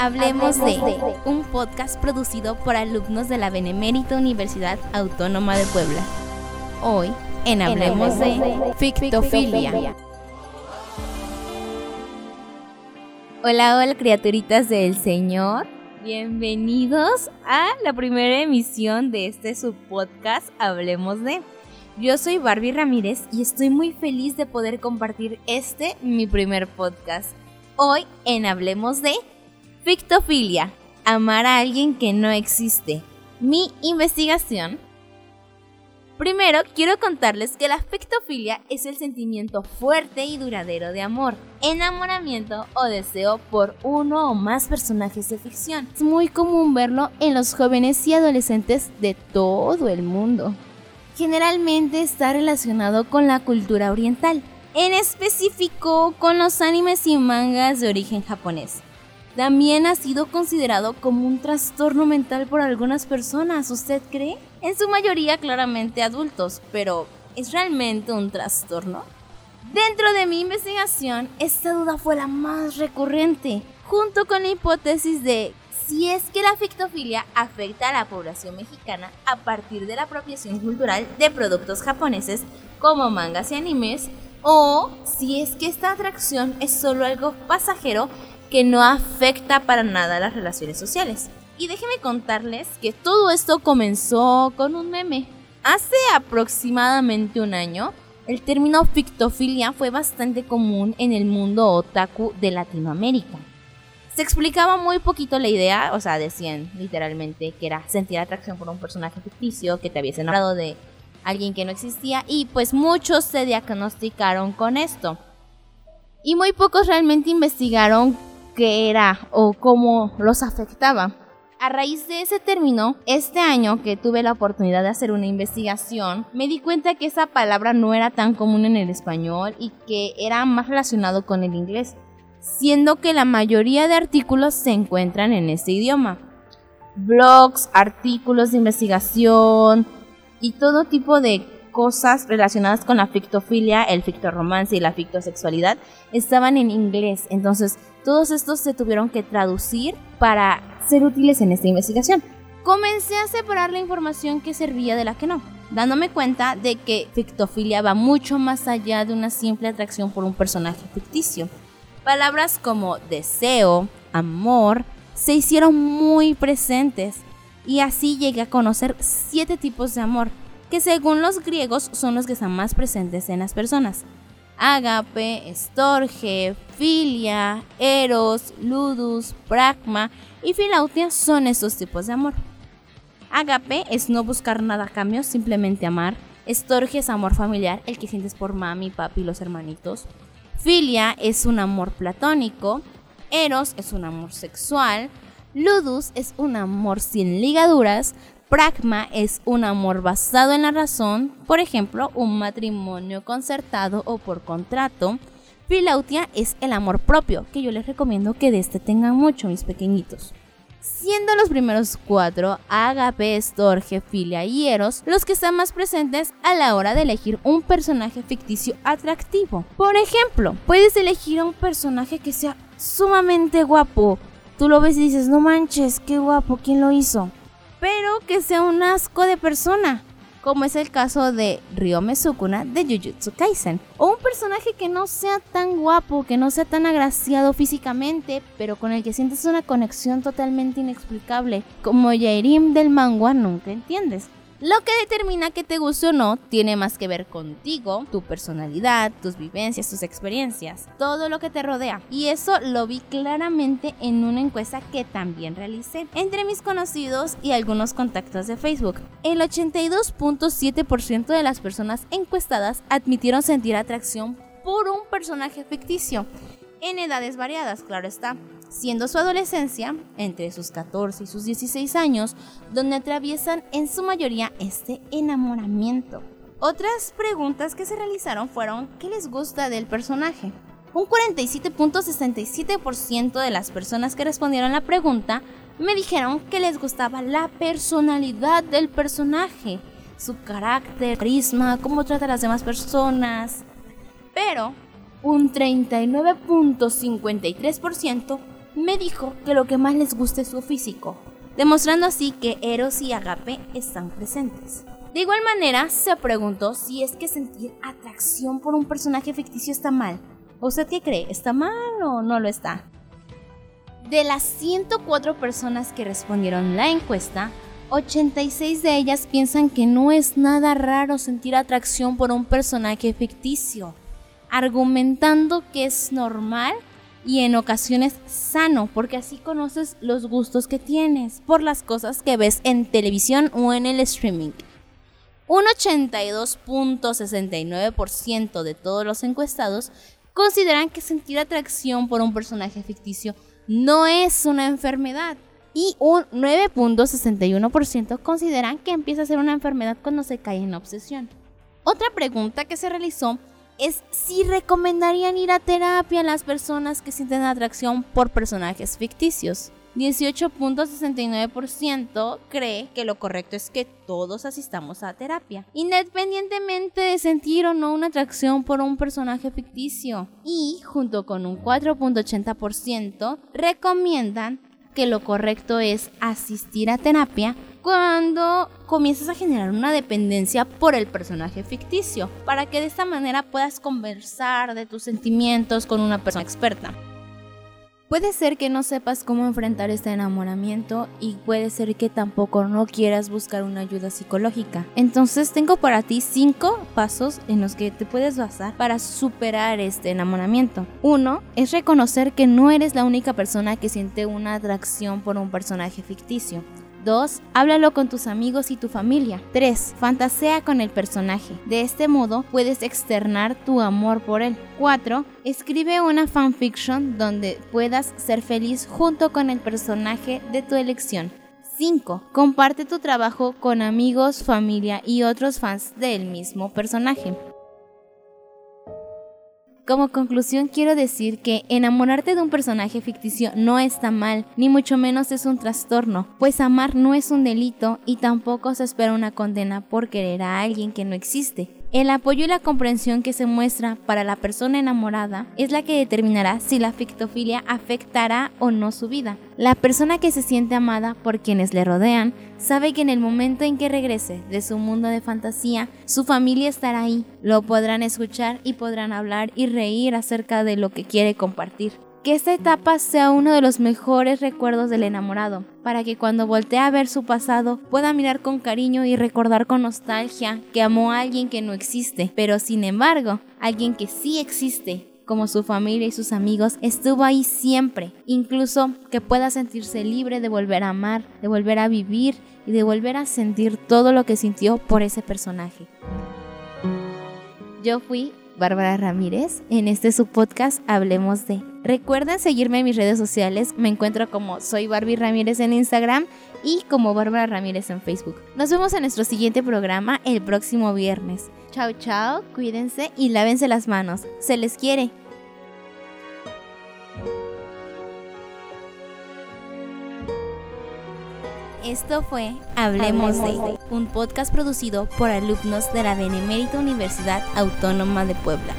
Hablemos de un podcast producido por alumnos de la Benemérita Universidad Autónoma de Puebla. Hoy en Hablemos de Fictofilia. Hola, hola criaturitas del Señor. Bienvenidos a la primera emisión de este subpodcast Hablemos de. Yo soy Barbie Ramírez y estoy muy feliz de poder compartir este mi primer podcast. Hoy en Hablemos de Fictofilia, amar a alguien que no existe. Mi investigación. Primero, quiero contarles que la fictofilia es el sentimiento fuerte y duradero de amor, enamoramiento o deseo por uno o más personajes de ficción. Es muy común verlo en los jóvenes y adolescentes de todo el mundo. Generalmente está relacionado con la cultura oriental, en específico con los animes y mangas de origen japonés también ha sido considerado como un trastorno mental por algunas personas, ¿usted cree? En su mayoría claramente adultos, pero ¿es realmente un trastorno? Dentro de mi investigación, esta duda fue la más recurrente, junto con la hipótesis de si es que la fictofilia afecta a la población mexicana a partir de la apropiación cultural de productos japoneses como mangas y animes, o si es que esta atracción es solo algo pasajero que no afecta para nada las relaciones sociales. Y déjenme contarles que todo esto comenzó con un meme. Hace aproximadamente un año, el término fictofilia fue bastante común en el mundo otaku de Latinoamérica. Se explicaba muy poquito la idea, o sea, decían literalmente que era sentir atracción por un personaje ficticio que te habías enamorado de alguien que no existía y pues muchos se diagnosticaron con esto. Y muy pocos realmente investigaron qué era o cómo los afectaba. A raíz de ese término, este año que tuve la oportunidad de hacer una investigación, me di cuenta que esa palabra no era tan común en el español y que era más relacionado con el inglés, siendo que la mayoría de artículos se encuentran en ese idioma. Blogs, artículos de investigación y todo tipo de cosas relacionadas con la fictofilia, el fictorromance y la fictosexualidad estaban en inglés. Entonces, todos estos se tuvieron que traducir para ser útiles en esta investigación. Comencé a separar la información que servía de la que no, dándome cuenta de que fictofilia va mucho más allá de una simple atracción por un personaje ficticio. Palabras como deseo, amor, se hicieron muy presentes y así llegué a conocer siete tipos de amor que según los griegos son los que están más presentes en las personas. Agape, estorge, filia, eros, ludus, pragma y filautia son estos tipos de amor. Agape es no buscar nada a cambio, simplemente amar. Estorge es amor familiar, el que sientes por mami, papi y los hermanitos. Filia es un amor platónico. Eros es un amor sexual. Ludus es un amor sin ligaduras. Pragma es un amor basado en la razón, por ejemplo, un matrimonio concertado o por contrato. Filautia es el amor propio, que yo les recomiendo que de este tengan mucho, mis pequeñitos. Siendo los primeros cuatro, Agape, Storge, Filia y Eros, los que están más presentes a la hora de elegir un personaje ficticio atractivo. Por ejemplo, puedes elegir a un personaje que sea sumamente guapo. Tú lo ves y dices, no manches, qué guapo, ¿quién lo hizo? Pero que sea un asco de persona, como es el caso de Ryome Sukuna de Jujutsu Kaisen. O un personaje que no sea tan guapo, que no sea tan agraciado físicamente, pero con el que sientes una conexión totalmente inexplicable, como Yairim del manga Nunca Entiendes. Lo que determina que te guste o no tiene más que ver contigo, tu personalidad, tus vivencias, tus experiencias, todo lo que te rodea. Y eso lo vi claramente en una encuesta que también realicé entre mis conocidos y algunos contactos de Facebook. El 82.7% de las personas encuestadas admitieron sentir atracción por un personaje ficticio, en edades variadas, claro está siendo su adolescencia, entre sus 14 y sus 16 años, donde atraviesan en su mayoría este enamoramiento. Otras preguntas que se realizaron fueron ¿qué les gusta del personaje? Un 47.67% de las personas que respondieron la pregunta me dijeron que les gustaba la personalidad del personaje, su carácter, carisma, cómo trata a las demás personas. Pero un 39.53% me dijo que lo que más les gusta es su físico, demostrando así que Eros y Agape están presentes. De igual manera, se preguntó si es que sentir atracción por un personaje ficticio está mal. ¿Usted qué cree? ¿Está mal o no lo está? De las 104 personas que respondieron la encuesta, 86 de ellas piensan que no es nada raro sentir atracción por un personaje ficticio, argumentando que es normal y en ocasiones sano, porque así conoces los gustos que tienes por las cosas que ves en televisión o en el streaming. Un 82.69% de todos los encuestados consideran que sentir atracción por un personaje ficticio no es una enfermedad. Y un 9.61% consideran que empieza a ser una enfermedad cuando se cae en obsesión. Otra pregunta que se realizó es si recomendarían ir a terapia a las personas que sienten atracción por personajes ficticios. 18.69% cree que lo correcto es que todos asistamos a terapia, independientemente de sentir o no una atracción por un personaje ficticio. Y junto con un 4.80% recomiendan que lo correcto es asistir a terapia cuando comienzas a generar una dependencia por el personaje ficticio, para que de esta manera puedas conversar de tus sentimientos con una persona experta. Puede ser que no sepas cómo enfrentar este enamoramiento y puede ser que tampoco no quieras buscar una ayuda psicológica. Entonces tengo para ti cinco pasos en los que te puedes basar para superar este enamoramiento. Uno es reconocer que no eres la única persona que siente una atracción por un personaje ficticio. 2. Háblalo con tus amigos y tu familia. 3. Fantasea con el personaje. De este modo puedes externar tu amor por él. 4. Escribe una fanfiction donde puedas ser feliz junto con el personaje de tu elección. 5. Comparte tu trabajo con amigos, familia y otros fans del mismo personaje. Como conclusión quiero decir que enamorarte de un personaje ficticio no está mal, ni mucho menos es un trastorno, pues amar no es un delito y tampoco se espera una condena por querer a alguien que no existe. El apoyo y la comprensión que se muestra para la persona enamorada es la que determinará si la fictofilia afectará o no su vida. La persona que se siente amada por quienes le rodean sabe que en el momento en que regrese de su mundo de fantasía, su familia estará ahí, lo podrán escuchar y podrán hablar y reír acerca de lo que quiere compartir que esta etapa sea uno de los mejores recuerdos del enamorado, para que cuando voltee a ver su pasado pueda mirar con cariño y recordar con nostalgia que amó a alguien que no existe, pero sin embargo, alguien que sí existe, como su familia y sus amigos, estuvo ahí siempre, incluso que pueda sentirse libre de volver a amar, de volver a vivir y de volver a sentir todo lo que sintió por ese personaje. Yo fui Bárbara Ramírez. En este su podcast Hablemos de. Recuerden seguirme en mis redes sociales. Me encuentro como soy Barbie Ramírez en Instagram y como Bárbara Ramírez en Facebook. Nos vemos en nuestro siguiente programa el próximo viernes. Chao, chao, cuídense y lávense las manos. Se les quiere. Esto fue Hablemos, de, un podcast producido por alumnos de la Benemérita Universidad Autónoma de Puebla.